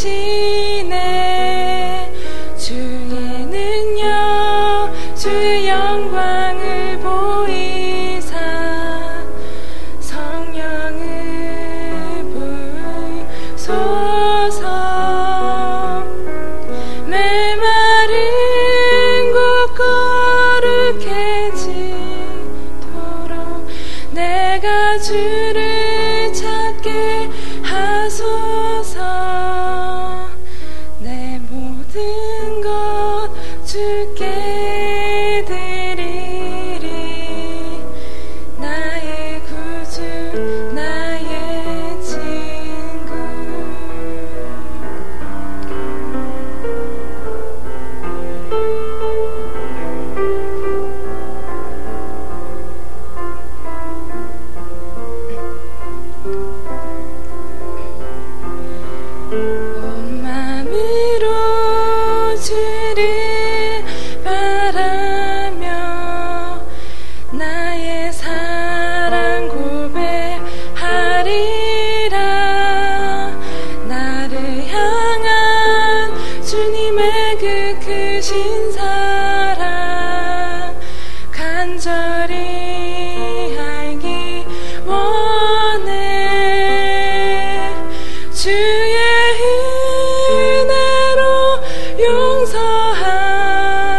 대신에 주의 능력 주 영광을 보이사 성령을 부소서. 메마른 곳 거룩해지도록 내가 주를 찾게 하소서. 간절히 알기 원해. 주의 은혜로 용서하시고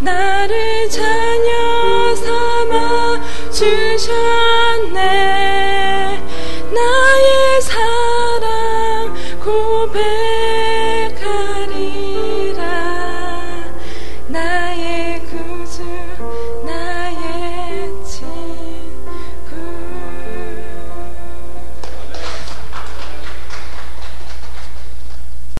나를 자녀 삼아 주셨네